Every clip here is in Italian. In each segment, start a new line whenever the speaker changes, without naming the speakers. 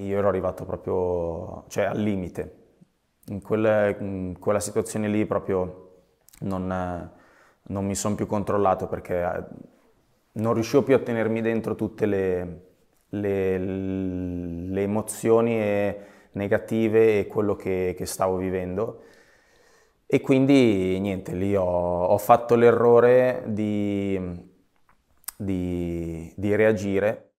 io ero arrivato proprio cioè, al limite. In, quelle, in, quella situazione lì proprio non, non mi sono più controllato perché eh, non riuscivo più a tenermi dentro tutte le, le, le emozioni negative e quello che, che, stavo vivendo. E quindi niente, lì ho, ho fatto l'errore di, di, di reagire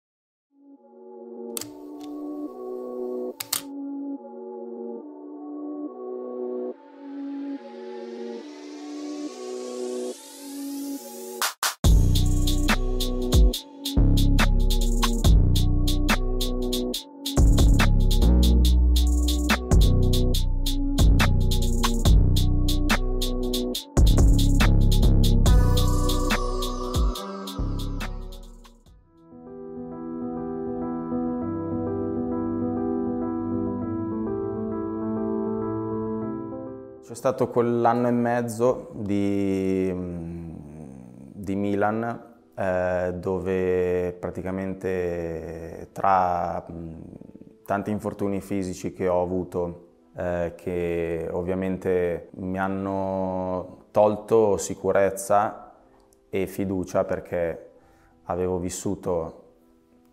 stato quell'anno e mezzo di, di Milan eh, dove praticamente tra tanti infortuni fisici che ho avuto eh, che ovviamente mi hanno tolto sicurezza e fiducia perché avevo vissuto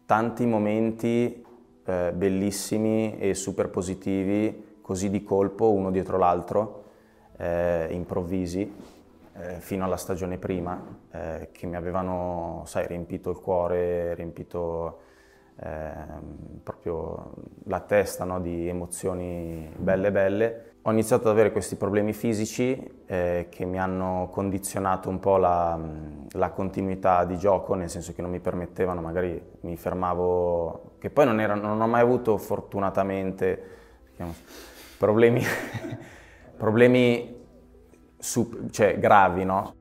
tanti momenti eh, bellissimi e super positivi così di colpo uno dietro l'altro eh, improvvisi eh, fino alla stagione prima eh, che mi avevano, sai, riempito il cuore, riempito ehm, proprio la testa no, di emozioni belle belle. Ho iniziato ad avere questi problemi fisici eh, che mi hanno condizionato un po' la, la, continuità di gioco, nel senso che non mi permettevano, magari mi fermavo, che poi non, era, non ho mai avuto fortunatamente problemi problemi sub, cioè, gravi, no?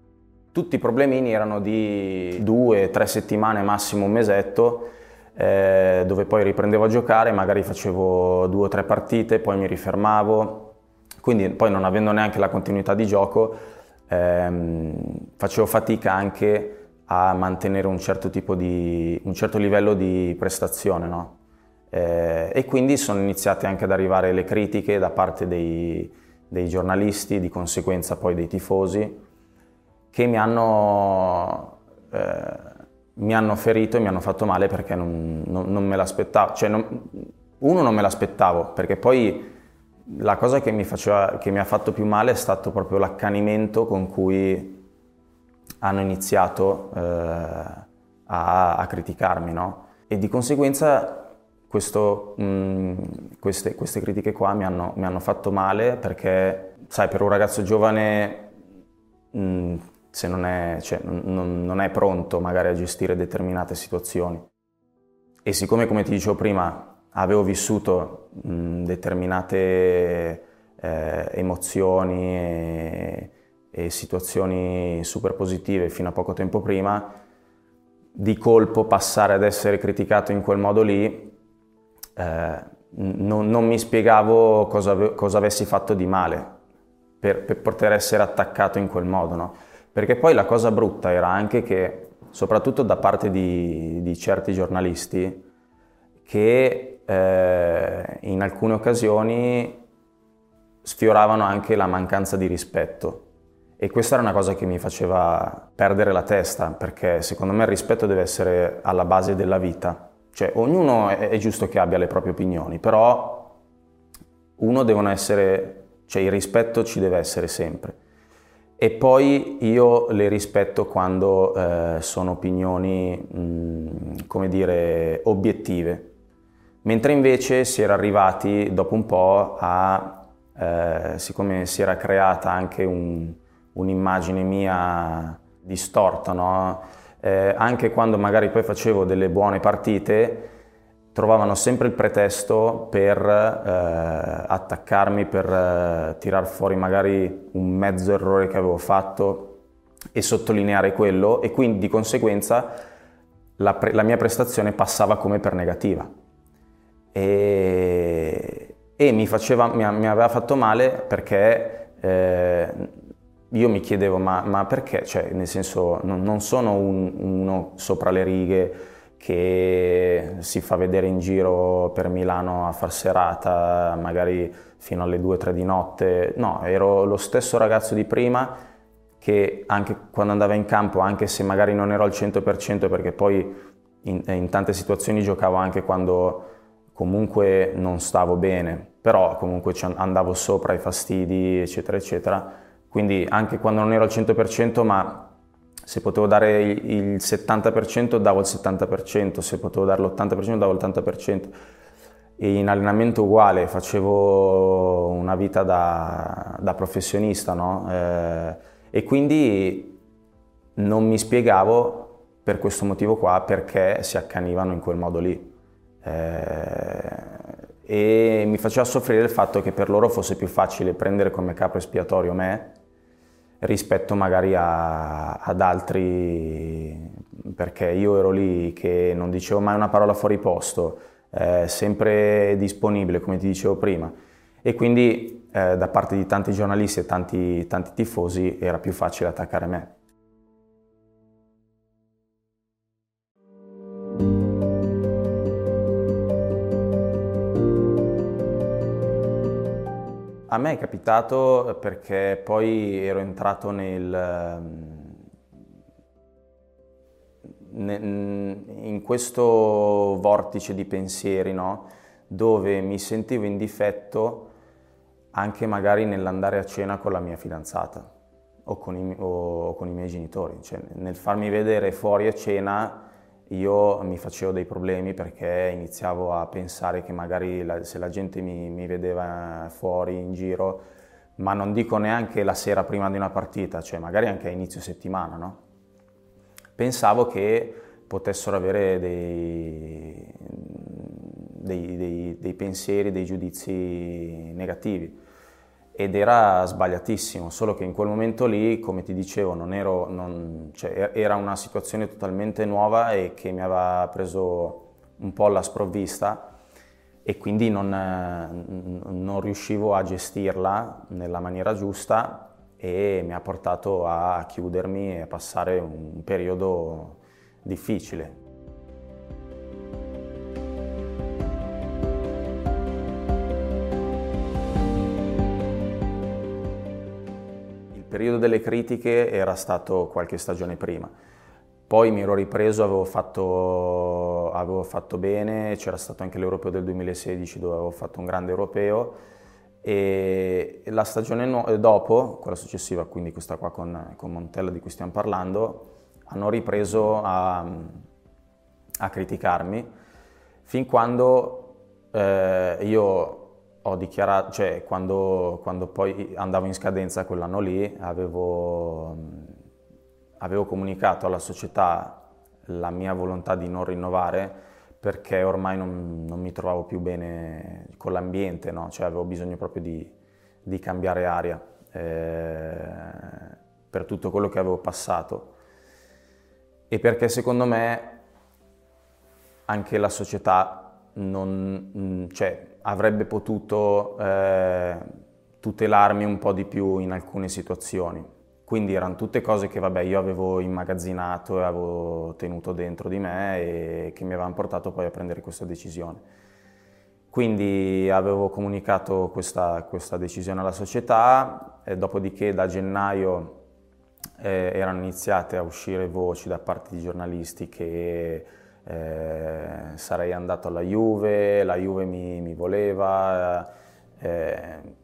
Tutti i problemini erano di due, tre settimane, massimo un mesetto, eh, dove poi riprendevo a giocare, magari facevo due o tre partite, poi mi rifermavo, quindi poi non avendo neanche la continuità di gioco, ehm, facevo fatica anche a mantenere un certo, di, un certo livello di prestazione, no? eh, e quindi sono iniziate anche ad arrivare le critiche da parte dei, dei giornalisti, di conseguenza poi dei tifosi, che mi hanno, eh, mi hanno ferito e mi hanno fatto male perché non, non, non me l'aspettavo. Cioè, non, uno non me l'aspettavo, perché poi la cosa che mi, faceva, che mi ha fatto più male è stato proprio l'accanimento con cui hanno iniziato eh, a, a, criticarmi, no? E di conseguenza questo, mh, mm, queste, queste, critiche qua mi hanno, mi hanno, fatto male perché, sai, per un ragazzo giovane, mh, mm, se non è, cioè, non, non è, pronto magari a gestire determinate situazioni. E siccome, come ti dicevo prima, avevo vissuto mh, mm, determinate eh, emozioni e, e situazioni super positive fino a poco tempo prima, di colpo passare ad essere criticato in quel modo lì eh, non, non, mi spiegavo cosa, cosa, avessi fatto di male per, per, poter essere attaccato in quel modo, no? Perché poi la cosa brutta era anche che, soprattutto da parte di, di certi giornalisti, che eh, in alcune occasioni sfioravano anche la mancanza di rispetto. E questa era una cosa che mi faceva perdere la testa, perché secondo me il rispetto deve essere alla base della vita. Cioè, ognuno è, è giusto che abbia le proprie opinioni, però uno devono essere, cioè il rispetto ci deve essere sempre. E poi io le rispetto quando eh, sono opinioni, mh, come dire, obiettive. Mentre invece si era arrivati dopo un po' a, eh, siccome si era creata anche un, un'immagine mia distorta, no? Eh, anche quando magari poi facevo delle buone partite, trovavano sempre il pretesto per eh, attaccarmi, per eh, tirar fuori magari un mezzo errore che avevo fatto e sottolineare quello e quindi di conseguenza la, pre- la mia prestazione passava come per negativa. E, e mi, faceva, mi, mi, aveva fatto male perché eh, io mi chiedevo ma, ma perché, cioè nel senso non, non sono un, uno sopra le righe che si fa vedere in giro per Milano a far serata, magari fino alle 2-3 di notte. No, ero lo stesso ragazzo di prima che anche quando andava in campo, anche se magari non ero al 100% perché poi in, in tante situazioni giocavo anche quando comunque non stavo bene, però comunque andavo sopra i fastidi, eccetera, eccetera. Quindi anche quando non ero al 100%, ma se potevo dare il 70% davo il 70%, se potevo dare l'80% davo l'80%. E in allenamento uguale, facevo una vita da, da professionista, no? eh, e quindi non mi spiegavo per questo motivo qua perché si accanivano in quel modo lì. Eh, e mi faceva soffrire il fatto che per loro fosse più facile prendere come capo espiatorio me rispetto magari a, ad altri, perché io ero lì che non dicevo mai una parola fuori posto, eh, sempre disponibile, come ti dicevo prima, e quindi eh, da parte di tanti giornalisti e tanti, tanti tifosi era più facile attaccare me. A me è capitato perché poi ero entrato nel, in questo vortice di pensieri, no? dove mi sentivo in difetto anche magari nell'andare a cena con la mia fidanzata o con i, o con i miei genitori, cioè, nel farmi vedere fuori a cena io mi facevo dei problemi perché iniziavo a pensare che magari la, se la gente mi, mi, vedeva fuori in giro, ma non dico neanche la sera prima di una partita, cioè magari anche a inizio settimana, no? Pensavo che potessero avere dei, dei, dei, dei pensieri, dei giudizi negativi ed era sbagliatissimo, solo che in quel momento lì, come ti dicevo, non ero, non, cioè, era una situazione totalmente nuova e che mi aveva preso un po' alla sprovvista e quindi non, non riuscivo a gestirla nella maniera giusta e mi ha portato a chiudermi e a passare un periodo difficile. Periodo delle critiche era stato qualche stagione prima. Poi mi ero ripreso, avevo fatto, avevo fatto bene, c'era stato anche l'Europeo del 2016 dove avevo fatto un grande europeo e la stagione no, dopo, quella successiva, quindi questa qua con, con, Montella di cui stiamo parlando, hanno ripreso a, a criticarmi fin quando eh, io ho dichiarato, cioè quando, quando, poi andavo in scadenza quell'anno lì, avevo, avevo, comunicato alla società la mia volontà di non rinnovare perché ormai non, non mi trovavo più bene con l'ambiente, no? cioè avevo bisogno proprio di, di cambiare aria eh, per tutto quello che avevo passato e perché secondo me anche la società non, cioè, avrebbe potuto eh, tutelarmi un po' di più in alcune situazioni. Quindi erano tutte cose che vabbè, io avevo immagazzinato e avevo tenuto dentro di me e che mi avevano portato poi a prendere questa decisione. Quindi avevo comunicato questa, questa decisione alla società, dopodiché da gennaio eh, erano iniziate a uscire voci da parte di giornalisti che eh, sarei andato alla Juve, la Juve mi, mi voleva, eh,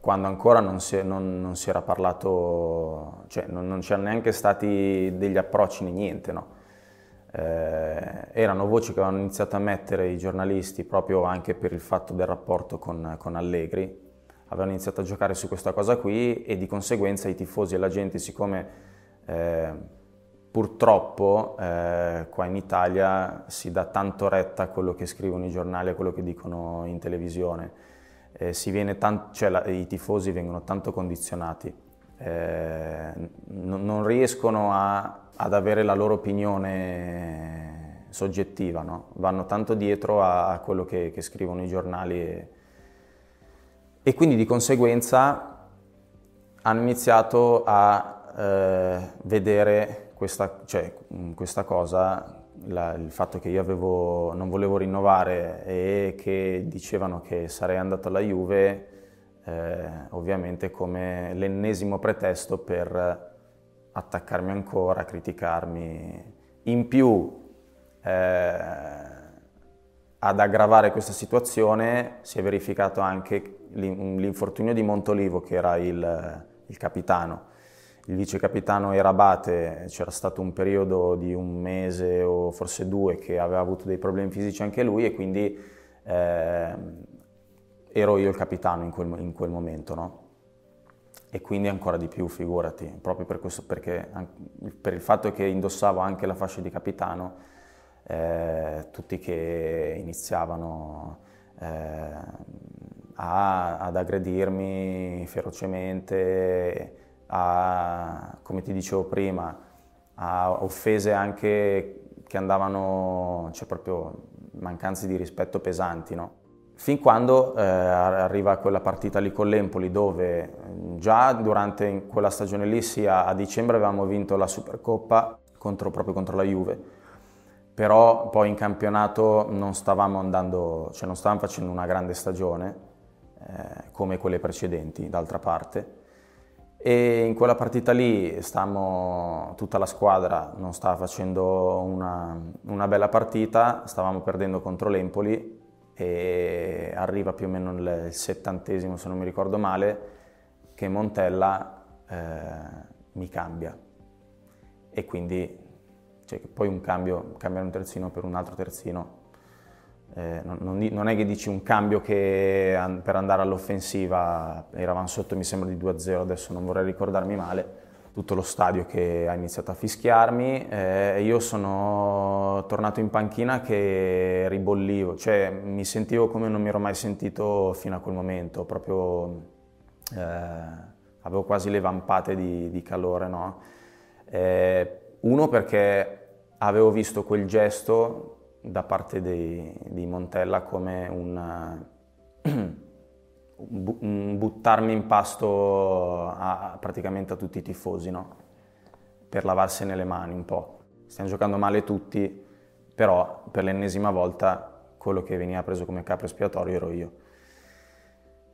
quando ancora non si, non, non si, era parlato, cioè non, non c'erano neanche stati degli approcci né niente, no? eh, erano voci che avevano iniziato a mettere i giornalisti proprio anche per il fatto del rapporto con, con Allegri, avevano iniziato a giocare su questa cosa qui e di conseguenza i tifosi e la gente, siccome eh, Purtroppo eh, qua in Italia si dà tanto retta a quello che scrivono i giornali, a quello che dicono in televisione. Eh, tan- cioè la- I tifosi vengono tanto condizionati, eh, n- non riescono a- ad avere la loro opinione soggettiva, no? vanno tanto dietro a, a quello che-, che, scrivono i giornali e, e quindi di conseguenza hanno iniziato a eh, vedere questa, cioè, questa cosa la, il fatto che io avevo, non volevo rinnovare e che dicevano che sarei andato alla Juve, eh, ovviamente come l'ennesimo pretesto per attaccarmi ancora, criticarmi. In più, eh, ad aggravare questa situazione si è verificato anche l'infortunio di Montolivo, che era il, il capitano. Il vice capitano era Abate, c'era stato un periodo di un mese o forse due che aveva avuto dei problemi fisici anche lui e quindi eh, ero io il capitano in quel, in quel momento, no? E quindi ancora di più, figurati, proprio per questo, perché per il fatto che indossavo anche la fascia di capitano, eh, tutti che iniziavano eh, a, ad aggredirmi ferocemente, a, come ti dicevo prima, a offese anche che andavano, cioè proprio mancanze di rispetto pesanti, no? Fin quando eh, arriva quella partita lì con l'Empoli dove già durante quella stagione lì, sia a dicembre avevamo vinto la Supercoppa contro, proprio contro la Juve, però poi in campionato non stavamo andando, cioè non stavamo facendo una grande stagione eh, come quelle precedenti, d'altra parte. E in quella partita lì stavamo, tutta la squadra non stava facendo una, una bella partita, stavamo perdendo contro l'Empoli e arriva più o meno il settantesimo, se non mi ricordo male, che Montella eh, mi cambia. E quindi cioè, poi un cambio, cambiare un terzino per un altro terzino, eh, non, non, è che dici un cambio che per andare all'offensiva eravamo sotto mi sembra di 2-0, adesso non vorrei ricordarmi male, tutto lo stadio che ha iniziato a fischiarmi eh, io sono tornato in panchina che ribollivo, cioè mi sentivo come non mi ero mai sentito fino a quel momento, proprio eh, avevo quasi le vampate di, di calore, no? eh, uno perché avevo visto quel gesto da parte di, di Montella come un, un, buttarmi in pasto a, praticamente a tutti i tifosi, no? per lavarsene le mani un po'. Stiamo giocando male tutti, però per l'ennesima volta quello che veniva preso come capo espiatorio ero io.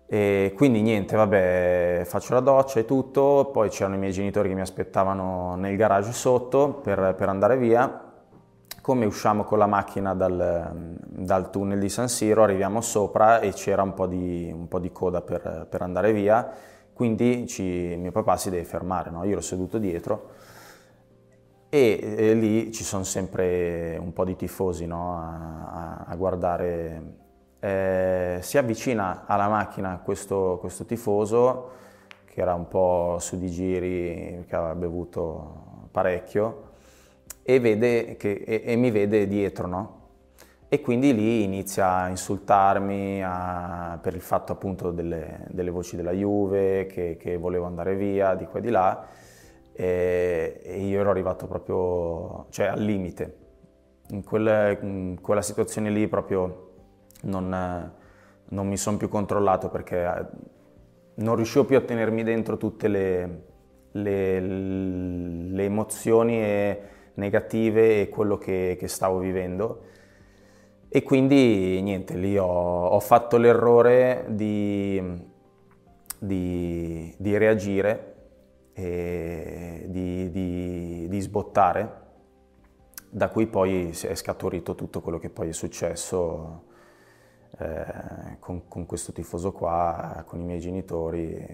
E quindi niente, vabbè, faccio la doccia e tutto, poi c'erano i miei genitori che mi aspettavano nel garage sotto per, per andare via. Come usciamo con la macchina dal, dal, tunnel di San Siro, arriviamo sopra e c'era un po' di, un po di coda per, per, andare via, quindi ci, mio papà si deve fermare, no? io ero seduto dietro e, e, lì ci sono sempre un po' di tifosi no? a, a guardare eh, si avvicina alla macchina questo, questo, tifoso che era un po' su di giri, che aveva bevuto parecchio e, che, e, e mi vede dietro, no? E quindi lì inizia a insultarmi a, per il fatto appunto delle, delle, voci della Juve, che, che, volevo andare via di qua e di là, e, e io ero arrivato proprio cioè, al limite. In, quel, in quella situazione lì proprio non, non mi sono più controllato perché eh, non riuscivo più a tenermi dentro tutte le, le, le emozioni negative e quello che, che, stavo vivendo. E quindi niente, lì ho, ho fatto l'errore di, di, di reagire di, di, di sbottare, da cui poi è scaturito tutto quello che poi è successo eh, con, con, questo tifoso qua, con i miei genitori,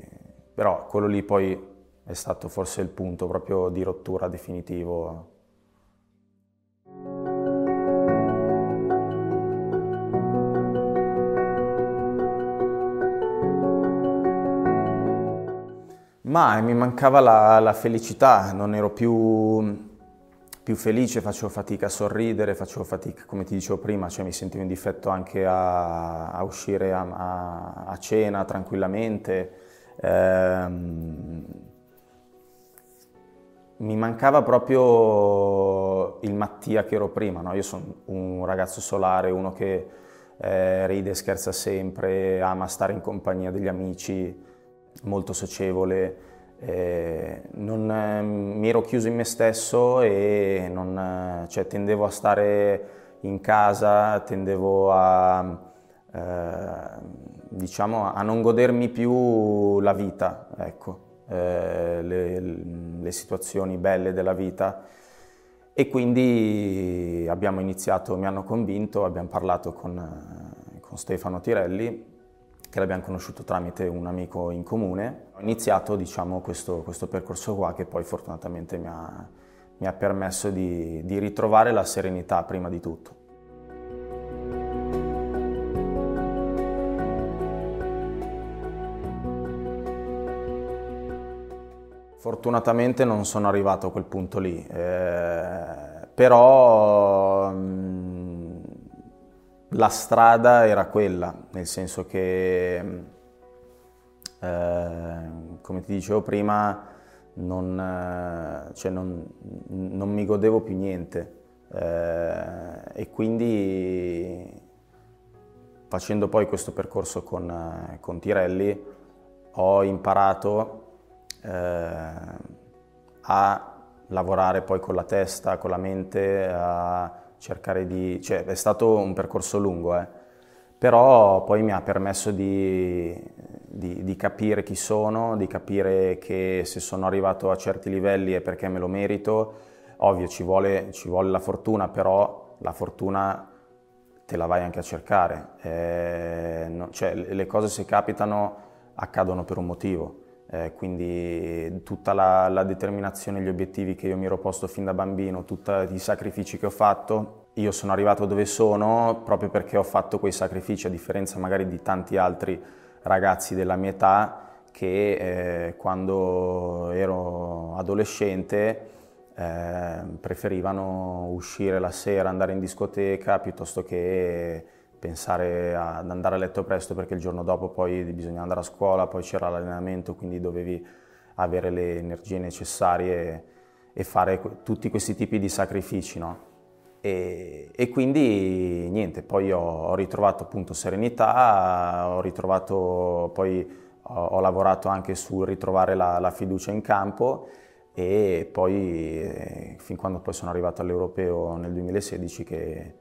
però quello lì poi è stato forse il punto proprio di rottura definitivo. Ma mi mancava la, la felicità, non ero più più felice, facevo fatica a sorridere, facevo fatica, come ti dicevo prima, cioè mi sentivo in difetto anche a, a uscire a, a, a, cena tranquillamente. Eh, mi mancava proprio il Mattia che ero prima, no? io sono un ragazzo solare, uno che eh, ride scherza sempre, ama stare in compagnia degli amici, molto socievole eh, non, eh, mi ero chiuso in me stesso e non, eh, cioè, tendevo a stare in casa, tendevo a, eh, diciamo, a non godermi più la vita, ecco, eh, le, le situazioni belle della vita. E quindi abbiamo iniziato, mi hanno convinto, abbiamo parlato con, con Stefano Tirelli che l'abbiamo conosciuto tramite un amico in comune. Ho iniziato diciamo, questo, questo, percorso qua che poi fortunatamente mi ha, mi ha permesso di, di ritrovare la serenità prima di tutto. Fortunatamente non sono arrivato a quel punto lì, eh, però la strada era quella, nel senso che, eh, come ti dicevo prima, non, eh, cioè non, non mi godevo più niente eh, e quindi facendo poi questo percorso con, con Tirelli ho imparato eh, a lavorare poi con la testa, con la mente, a cercare di... cioè è stato un percorso lungo, eh. però poi mi ha permesso di, di, di, capire chi sono, di capire che se sono arrivato a certi livelli è perché me lo merito. Ovvio ci vuole, ci vuole la fortuna, però la fortuna te la vai anche a cercare. Eh, no, cioè, le cose se capitano accadono per un motivo. Eh, quindi tutta la, la, determinazione, gli obiettivi che io mi ero posto fin da bambino, tutti i sacrifici che ho fatto, io sono arrivato dove sono proprio perché ho fatto quei sacrifici, a differenza magari di tanti altri ragazzi della mia età che eh, quando ero adolescente eh, preferivano uscire la sera, andare in discoteca piuttosto che pensare ad andare a letto presto perché il giorno dopo poi bisognava andare a scuola, poi c'era l'allenamento, quindi dovevi avere le energie necessarie e fare tutti questi tipi di sacrifici. No? E, e, quindi niente, poi ho, ho, ritrovato appunto serenità, ho ritrovato, poi ho, ho lavorato anche sul ritrovare la, la, fiducia in campo e poi eh, fin quando poi sono arrivato all'Europeo nel 2016 che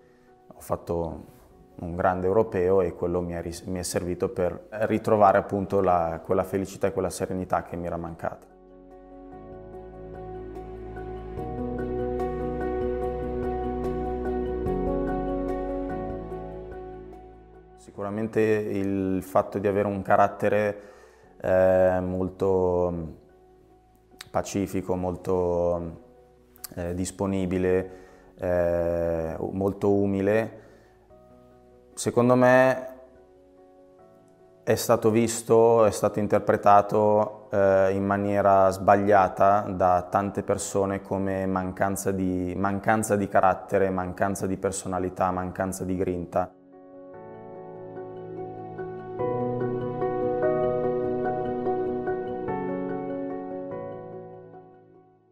ho fatto un grande europeo e quello mi è, mi è servito per ritrovare appunto la, quella felicità e quella serenità che mi era mancata. Sicuramente il fatto di avere un carattere eh, molto pacifico, molto eh, disponibile, eh, molto umile, secondo me è stato visto, è stato interpretato eh, in maniera sbagliata da tante persone come mancanza di, mancanza di carattere, mancanza di personalità, mancanza di grinta.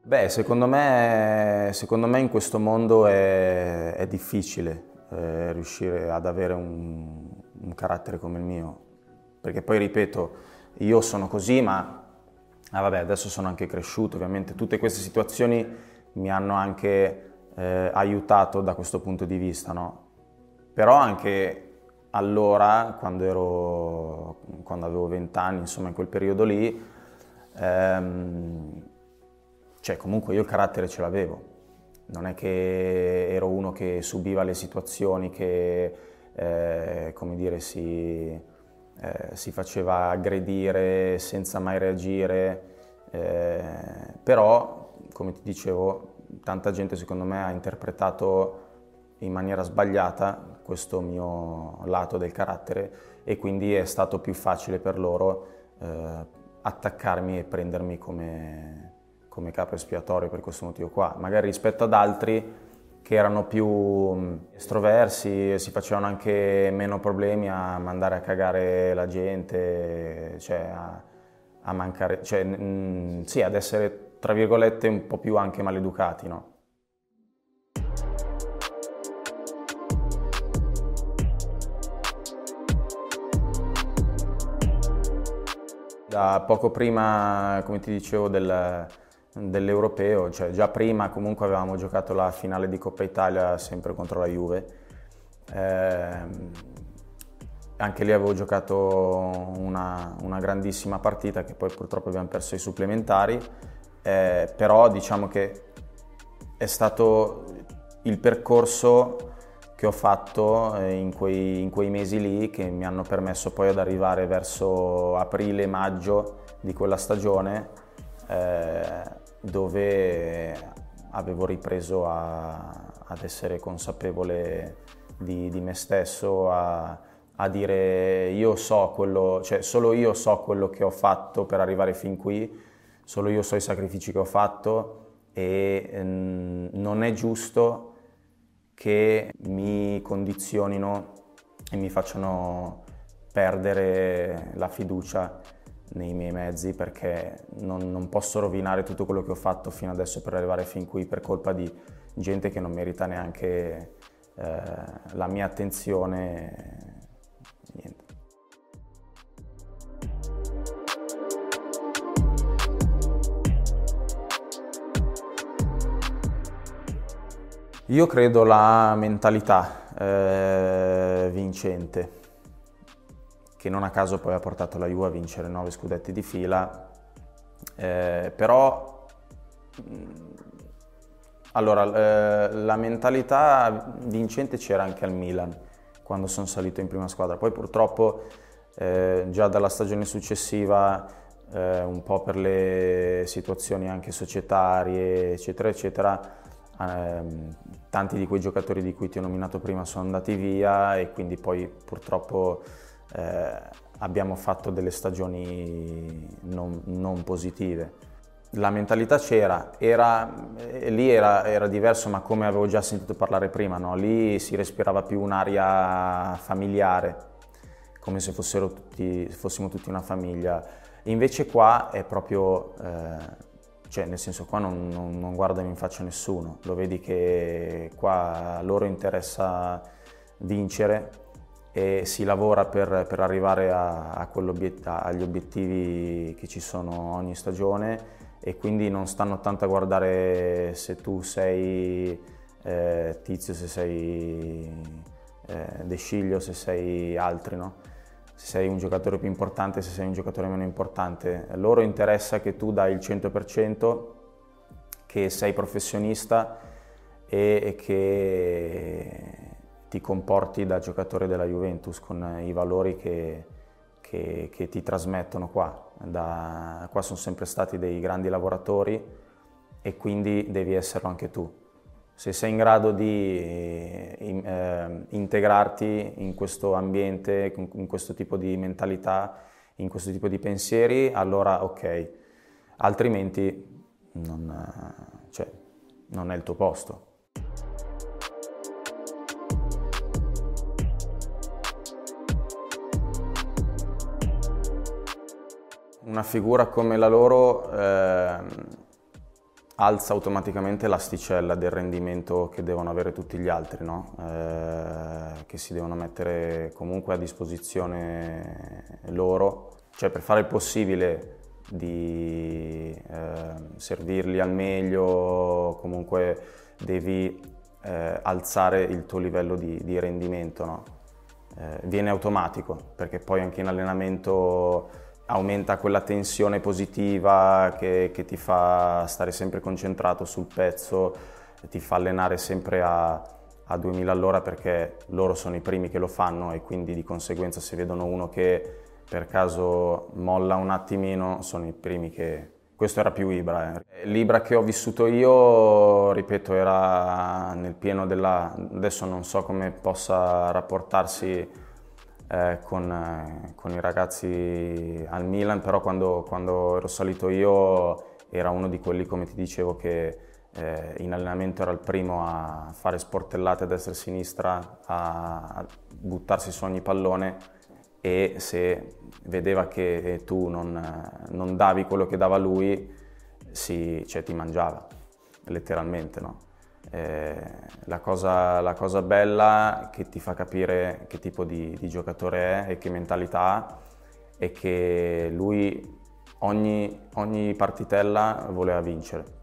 Beh, secondo me, secondo me in questo mondo è, è difficile, eh, riuscire ad avere un, un, carattere come il mio. Perché poi, ripeto, io sono così, ma ah, vabbè, adesso sono anche cresciuto, ovviamente tutte queste situazioni mi hanno anche eh, aiutato da questo punto di vista, no? Però anche allora, quando, ero, quando avevo 20 anni, insomma in quel periodo lì, ehm, cioè comunque io il carattere ce l'avevo, non è che ero uno che subiva le situazioni, che eh, come dire, si, eh, si, faceva aggredire senza mai reagire, eh, però come ti dicevo tanta gente secondo me ha interpretato in maniera sbagliata questo mio lato del carattere e quindi è stato più facile per loro eh, attaccarmi e prendermi come, come capo espiatorio per questo motivo qua, magari rispetto ad altri che erano più mm, estroversi, si facevano anche meno problemi a mandare a cagare la gente, cioè a, a mancare, cioè, mh, mm, sì, ad essere tra virgolette un po' più anche maleducati, no? Da poco prima, come ti dicevo, del, dell'Europeo, cioè già prima comunque avevamo giocato la finale di Coppa Italia sempre contro la Juve. Eh, anche lì avevo giocato una, una, grandissima partita che poi purtroppo abbiamo perso i supplementari, eh, però diciamo che è stato il percorso che ho fatto eh, in quei, in quei, mesi lì che mi hanno permesso poi ad arrivare verso aprile-maggio di quella stagione eh, dove avevo ripreso a, ad essere consapevole di, di me stesso, a, a, dire io so quello, cioè solo io so quello che ho fatto per arrivare fin qui, solo io so i sacrifici che ho fatto e mm, non è giusto che mi condizionino e mi facciano perdere la fiducia nei miei mezzi perché non, non, posso rovinare tutto quello che ho fatto fino adesso per arrivare fin qui per colpa di gente che non merita neanche eh, la mia attenzione. Niente. Io credo la mentalità eh, vincente, che non a caso poi ha portato la Juve a vincere nove scudetti di fila, eh, però mm, allora, eh, la mentalità vincente c'era anche al Milan quando sono salito in prima squadra, poi purtroppo eh, già dalla stagione successiva, eh, un po' per le situazioni anche societarie, eccetera, eccetera, ehm, tanti di quei giocatori di cui ti ho nominato prima sono andati via e quindi poi purtroppo eh, abbiamo fatto delle stagioni non, non positive. La mentalità c'era, era, eh, lì era, era, diverso ma come avevo già sentito parlare prima, no? lì si respirava più un'aria familiare, come se tutti, fossimo tutti una famiglia. Invece qua è proprio... Eh, cioè nel senso qua non, non, non, guardano in faccia nessuno, lo vedi che qua a loro interessa vincere e si lavora per, per arrivare a, a agli obiettivi che ci sono ogni stagione e quindi non stanno tanto a guardare se tu sei eh, Tizio, se sei eh, De Sciglio, se sei altri, no? se sei un giocatore più importante, se sei un giocatore meno importante. Loro interessa che tu dai il 100%, che sei professionista e, e che ti comporti da giocatore della Juventus con i valori che, che, che ti trasmettono qua. Da, qua sono sempre stati dei grandi lavoratori e quindi devi esserlo anche tu se sei in grado di eh, integrarti in questo ambiente, in questo tipo di mentalità, in questo tipo di pensieri, allora ok, altrimenti non, cioè, non è il tuo posto. Una figura come la loro eh, alza automaticamente l'asticella del rendimento che devono avere tutti gli altri, no? eh, che si devono mettere comunque a disposizione loro, cioè per fare il possibile di eh, servirli al meglio, comunque devi eh, alzare il tuo livello di, di rendimento. No? Eh, viene automatico perché poi anche in allenamento aumenta quella tensione positiva che, che, ti fa stare sempre concentrato sul pezzo, ti fa allenare sempre a, a 2000 all'ora perché loro sono i primi che lo fanno e quindi di conseguenza se vedono uno che per caso molla un attimino sono i primi che... Questo era più Ibra. Eh. L'Ibra che ho vissuto io, ripeto, era nel pieno della... adesso non so come possa rapportarsi eh, con, eh, con, i ragazzi al Milan, però quando, quando, ero salito io era uno di quelli, come ti dicevo, che eh, in allenamento era il primo a fare sportellate a destra e a sinistra, a, buttarsi su ogni pallone e se vedeva che tu non, non davi quello che dava lui, si, cioè, ti mangiava, letteralmente. No? Eh, la, cosa, la, cosa, bella che ti fa capire che tipo di, di giocatore è e che mentalità è che lui ogni, ogni partitella voleva vincere.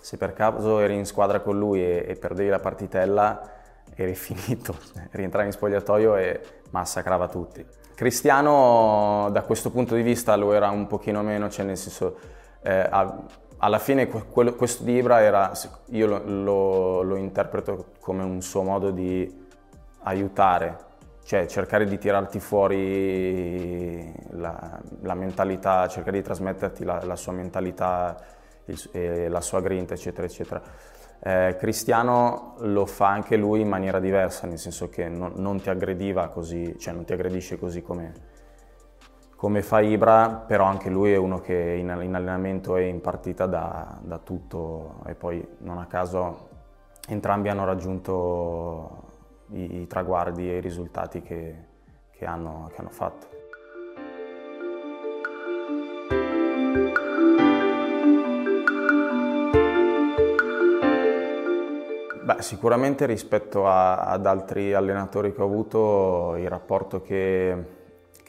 Se per caso eri in squadra con lui e, e perdevi la partitella, eri finito, rientravi in spogliatoio e massacrava tutti. Cristiano da questo punto di vista lo era un pochino meno, cioè nel senso, eh, alla fine quello, questo di Ibra era, io lo, lo, lo interpreto come un suo modo di aiutare cioè cercare di tirarti fuori la, la mentalità, cercare di trasmetterti la, la sua mentalità, il, la sua grinta, eccetera, eccetera. Eh, Cristiano lo fa anche lui in maniera diversa, nel senso che non, non ti aggrediva così, cioè non ti aggredisce così come, come fa Ibra, però anche lui è uno che in, allenamento e in partita dà, dà tutto e poi non a caso entrambi hanno raggiunto i, i traguardi e i risultati che, che, hanno, che hanno fatto. Beh, sicuramente rispetto a, ad altri allenatori che ho avuto il rapporto che,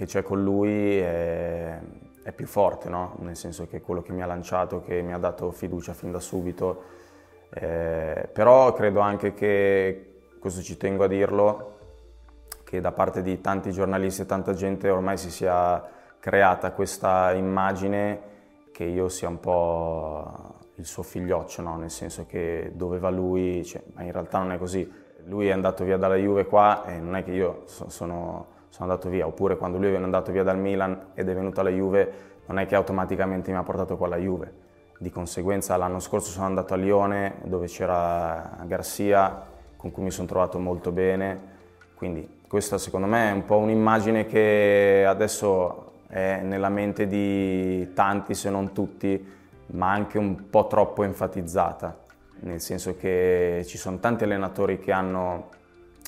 che c'è con lui è, è più forte, no? nel senso che è quello che mi ha lanciato, che mi ha dato fiducia fin da subito, eh, però credo anche che questo ci tengo a dirlo, che da parte di tanti giornalisti e tanta gente ormai si sia creata questa immagine che io sia un po' il suo figlioccio, no? nel senso che dove va lui, cioè, ma in realtà non è così. Lui è andato via dalla Juve qua e non è che io sono, sono andato via, oppure quando lui è andato via dal Milan ed è venuto alla Juve, non è che automaticamente mi ha portato qua alla Juve. Di conseguenza l'anno scorso sono andato a Lione dove c'era Garcia con cui mi sono trovato molto bene. Quindi questa secondo me è un po' un'immagine che adesso è nella mente di tanti, se non tutti, ma anche un po' troppo enfatizzata, nel senso che ci sono tanti allenatori che hanno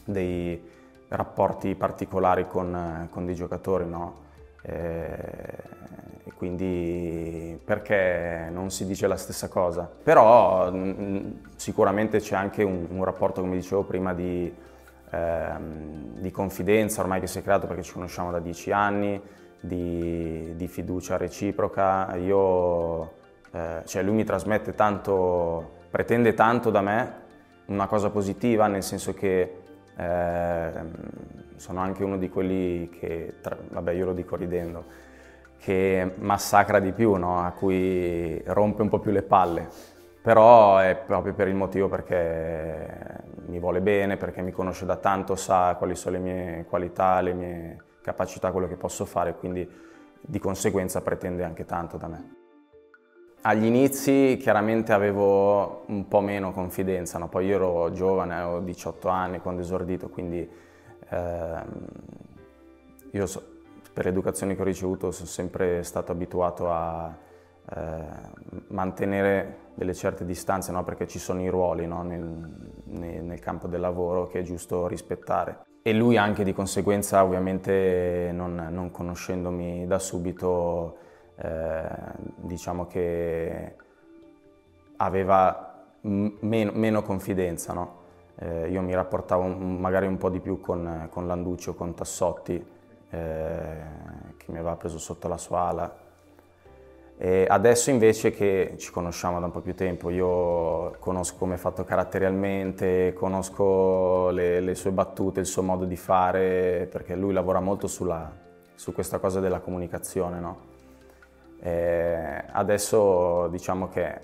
dei rapporti particolari con, con dei giocatori, no? E quindi perché non si dice la stessa cosa? Però mh, sicuramente c'è anche un, un, rapporto, come dicevo prima, di, ehm, di, confidenza ormai che si è creato perché ci conosciamo da dieci anni, di, di fiducia reciproca. Io, eh, cioè lui mi trasmette tanto, pretende tanto da me, una cosa positiva, nel senso che eh, sono anche uno di quelli che, tra, vabbè io lo dico ridendo, che massacra di più, no? a cui rompe un po' più le palle. Però è proprio per il motivo perché mi vuole bene, perché mi conosce da tanto, sa quali sono le mie qualità, le mie capacità, quello che posso fare, quindi di conseguenza pretende anche tanto da me. Agli inizi chiaramente avevo un po' meno confidenza, no? poi io ero giovane, avevo 18 anni quando esordito, quindi ehm, io so, per l'educazione che ho ricevuto sono sempre stato abituato a eh, mantenere delle certe distanze, no? perché ci sono i ruoli no? nel, nel, campo del lavoro che è giusto rispettare. E lui anche di conseguenza, ovviamente non, non conoscendomi da subito, eh, diciamo che aveva meno, meno confidenza. No? Eh, io mi rapportavo magari un po' di più con, con Landucci o con Tassotti, eh, che mi aveva preso sotto la sua ala. E adesso invece che ci conosciamo da un po' più tempo, io conosco come è fatto caratterialmente, conosco le, le sue battute, il suo modo di fare, perché lui lavora molto sulla, su questa cosa della comunicazione. No? Adesso diciamo che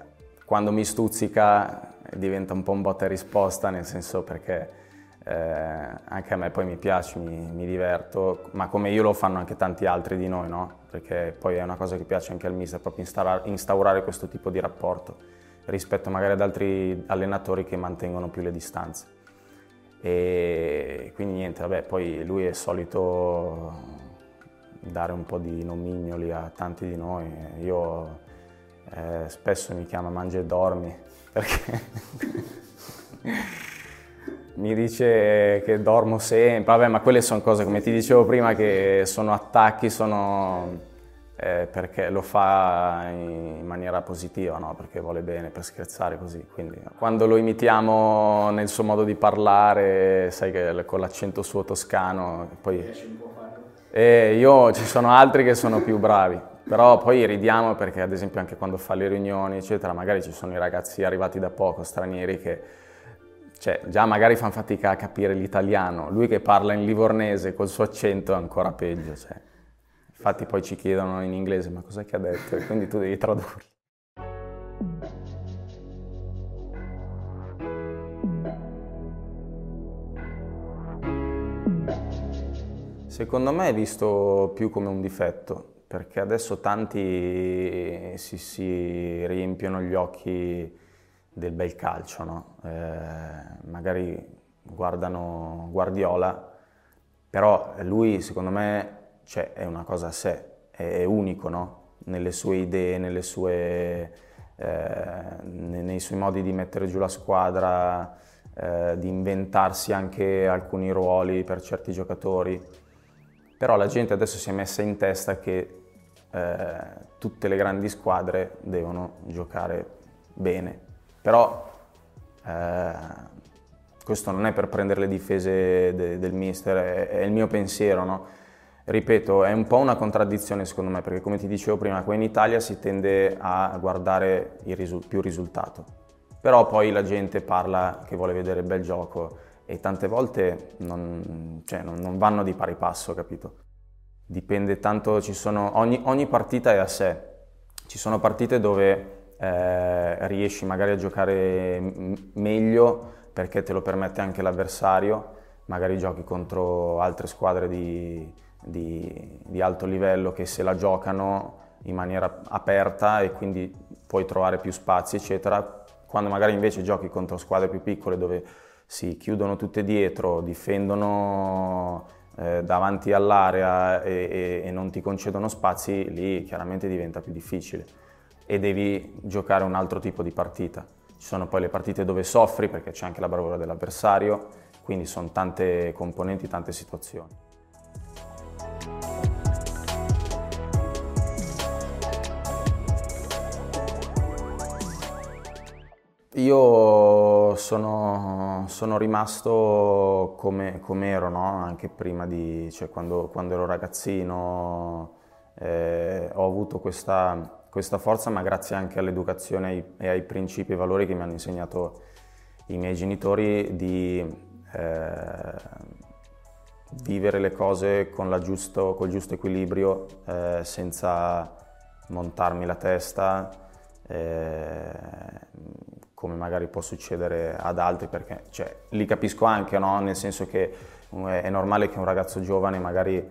quando mi stuzzica diventa un po' un botta e risposta, nel senso perché eh, anche a me poi mi piace, mi, mi, diverto, ma come io lo fanno anche tanti altri di noi, no? Perché poi è una cosa che piace anche al mister, proprio instaurare, instaurare questo tipo di rapporto rispetto magari ad altri allenatori che mantengono più le distanze. E quindi niente, vabbè, poi lui è solito dare un po' di nomignoli a tanti di noi. Io eh, spesso mi chiama mangia e dormi perché mi dice che dormo sempre, vabbè ma quelle sono cose come ti dicevo prima che sono attacchi, sono eh, perché lo fa in maniera positiva, no? perché vuole bene, per scherzare così. Quindi quando lo imitiamo nel suo modo di parlare, sai che con l'accento suo toscano, poi... Eh, io ci sono altri che sono più bravi, Però poi ridiamo perché ad esempio anche quando fa le riunioni, eccetera, magari ci sono i ragazzi arrivati da poco, stranieri, che cioè, già magari fanno fatica a capire l'italiano. Lui che parla in livornese col suo accento è ancora peggio. Cioè. Infatti poi ci chiedono in inglese ma cos'è che ha detto e quindi tu devi tradurli. Secondo me è visto più come un difetto, perché adesso tanti si, si riempiono gli occhi del bel calcio, no? eh, magari guardano Guardiola, però lui secondo me cioè, è una cosa a sé, è, unico no? nelle sue idee, sue, eh, nei suoi modi di mettere giù la squadra, eh, di inventarsi anche alcuni ruoli per certi giocatori però la gente adesso si è messa in testa che eh, tutte le grandi squadre devono giocare bene. Però eh, questo non è per prendere le difese de- del mister, è, è, il mio pensiero, no? Ripeto, è un po' una contraddizione secondo me, perché come ti dicevo prima, qua in Italia si tende a guardare il risu- più risultato. Però poi la gente parla che vuole vedere il bel gioco e tante volte non, cioè, non, non vanno di pari passo, capito? Dipende tanto, sono, ogni, ogni, partita è a sé. Ci sono partite dove eh, riesci magari a giocare m- meglio perché te lo permette anche l'avversario, magari giochi contro altre squadre di, di, di alto livello che se la giocano in maniera aperta e quindi puoi trovare più spazi, eccetera. Quando magari invece giochi contro squadre più piccole dove si chiudono tutte dietro, difendono eh, davanti all'area e, e, e non ti concedono spazi, lì chiaramente diventa più difficile e devi giocare un altro tipo di partita. Ci sono poi le partite dove soffri perché c'è anche la bravura dell'avversario, quindi sono tante componenti, tante situazioni. Io sono, sono rimasto come, come ero, no? anche prima di, cioè quando, quando ero ragazzino, eh, ho avuto questa, questa, forza, ma grazie anche all'educazione e ai principi e valori che mi hanno insegnato i miei genitori di eh, vivere le cose con giusto, col giusto equilibrio, eh, senza montarmi la testa eh, come magari può succedere ad altri, perché cioè, li capisco anche, no? nel senso che eh, è normale che un ragazzo giovane magari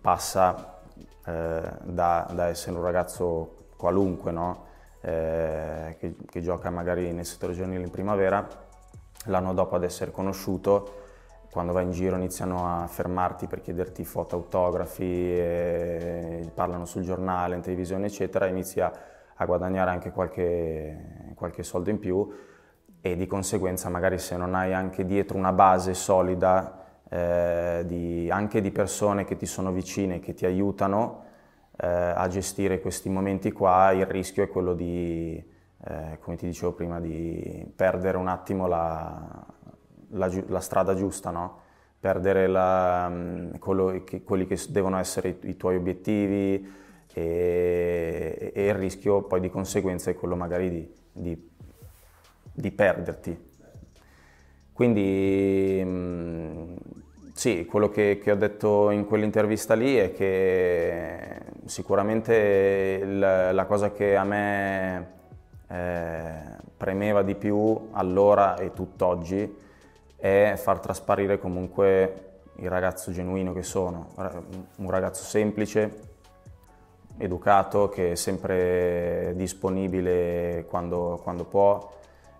passa eh, da, da, essere un ragazzo qualunque, no? eh, che, che, gioca magari nel settore giovanile in primavera, l'anno dopo ad essere conosciuto, quando vai in giro iniziano a fermarti per chiederti foto, autografi, parlano sul giornale, in televisione, eccetera, inizia a guadagnare anche qualche, qualche soldo in più e di conseguenza magari se non hai anche dietro una base solida eh, di, anche di persone che ti sono vicine, che ti aiutano eh, a gestire questi momenti qua, il rischio è quello di, eh, come ti dicevo prima, di perdere un attimo la, la, la strada giusta, no? perdere la, che, quelli che devono essere i, i tuoi obiettivi, e, e, il rischio poi di conseguenza è quello magari di, di, di perderti. Quindi mh, sì, quello che, che, ho detto in quell'intervista lì è che sicuramente il, la cosa che a me eh, premeva di più allora e tutt'oggi è far trasparire comunque il ragazzo genuino che sono, un ragazzo semplice, educato, che è sempre disponibile quando, quando può.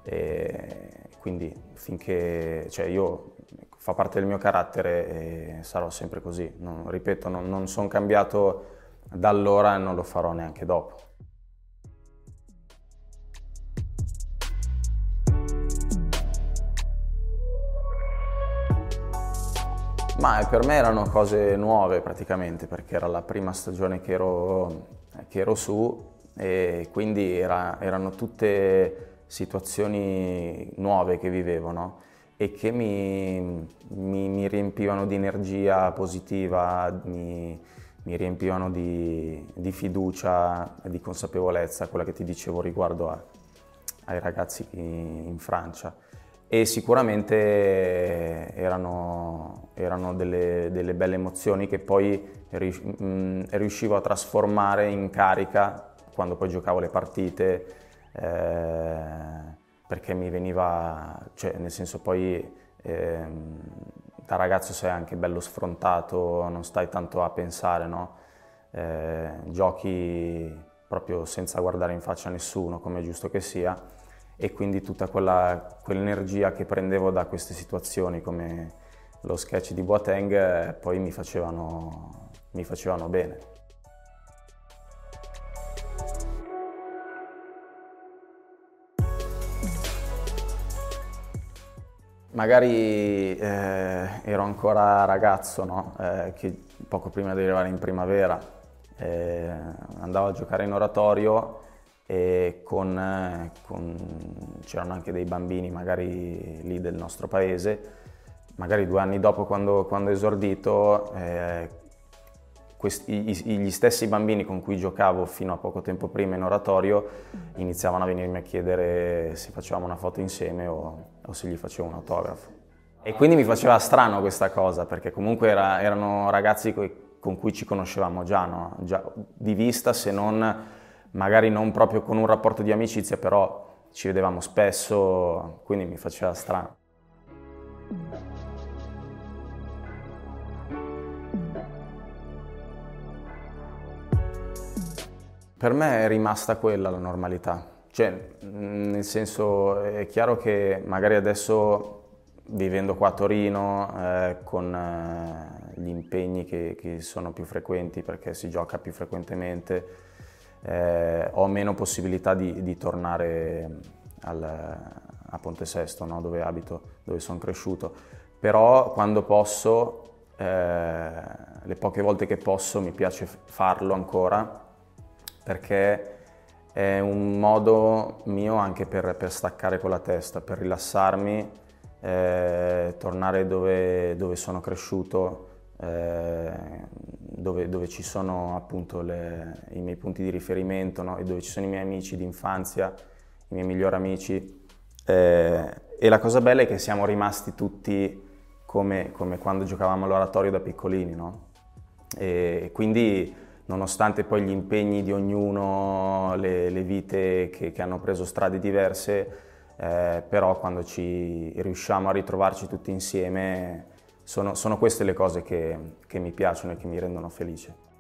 E quindi finché cioè io fa parte del mio carattere e sarò sempre così. Non, ripeto, non, non sono cambiato da allora e non lo farò neanche dopo. Ma per me erano cose nuove praticamente perché era la prima stagione che ero, che ero su e quindi era, erano tutte situazioni nuove che vivevo no? e che mi, mi, mi, riempivano di energia positiva, mi, mi riempivano di, di fiducia di consapevolezza, quella che ti dicevo riguardo a, ai ragazzi in Francia. E sicuramente erano, erano delle, delle, belle emozioni che poi riuscivo a trasformare in carica quando poi giocavo le partite, eh, perché mi veniva, cioè nel senso poi eh, da ragazzo sei anche bello sfrontato, non stai tanto a pensare, no? eh, giochi proprio senza guardare in faccia nessuno, come è giusto che sia, e quindi tutta quella, quell'energia che prendevo da queste situazioni, come lo sketch di Boateng, eh, poi mi facevano, mi facevano bene. Magari eh, ero ancora ragazzo, no? eh, che poco prima di arrivare in primavera eh, andavo a giocare in oratorio e con, con, c'erano anche dei bambini magari lì del nostro paese. Magari due anni dopo quando, quando esordito eh, questi, gli stessi bambini con cui giocavo fino a poco tempo prima in oratorio iniziavano a venirmi a chiedere se facevamo una foto insieme o, o se gli facevo un autografo. E quindi mi faceva strano questa cosa, perché comunque era, erano ragazzi con cui ci conoscevamo già, no? già, di vista, se non magari non proprio con un rapporto di amicizia, però ci vedevamo spesso, quindi mi faceva strano. Per me è rimasta quella la normalità, cioè nel senso è chiaro che magari adesso vivendo qua a Torino eh, con eh, gli impegni che, che, sono più frequenti perché si gioca più frequentemente eh, ho meno possibilità di, di tornare al, a Ponte Sesto no? dove abito, dove sono cresciuto, però quando posso, eh, le poche volte che posso mi piace farlo ancora perché è un modo mio anche per, per staccare con la testa, per rilassarmi, eh, tornare dove, dove, sono cresciuto, eh, dove, dove, ci sono appunto le, i miei punti di riferimento no? e dove ci sono i miei amici di infanzia, i miei migliori amici. Eh, e la cosa bella è che siamo rimasti tutti come, come quando giocavamo all'oratorio da piccolini, no? E quindi nonostante poi gli impegni di ognuno, le, le vite che, che, hanno preso strade diverse, eh, però quando ci riusciamo a ritrovarci tutti insieme sono, sono queste le cose che, che mi piacciono e che mi rendono felice.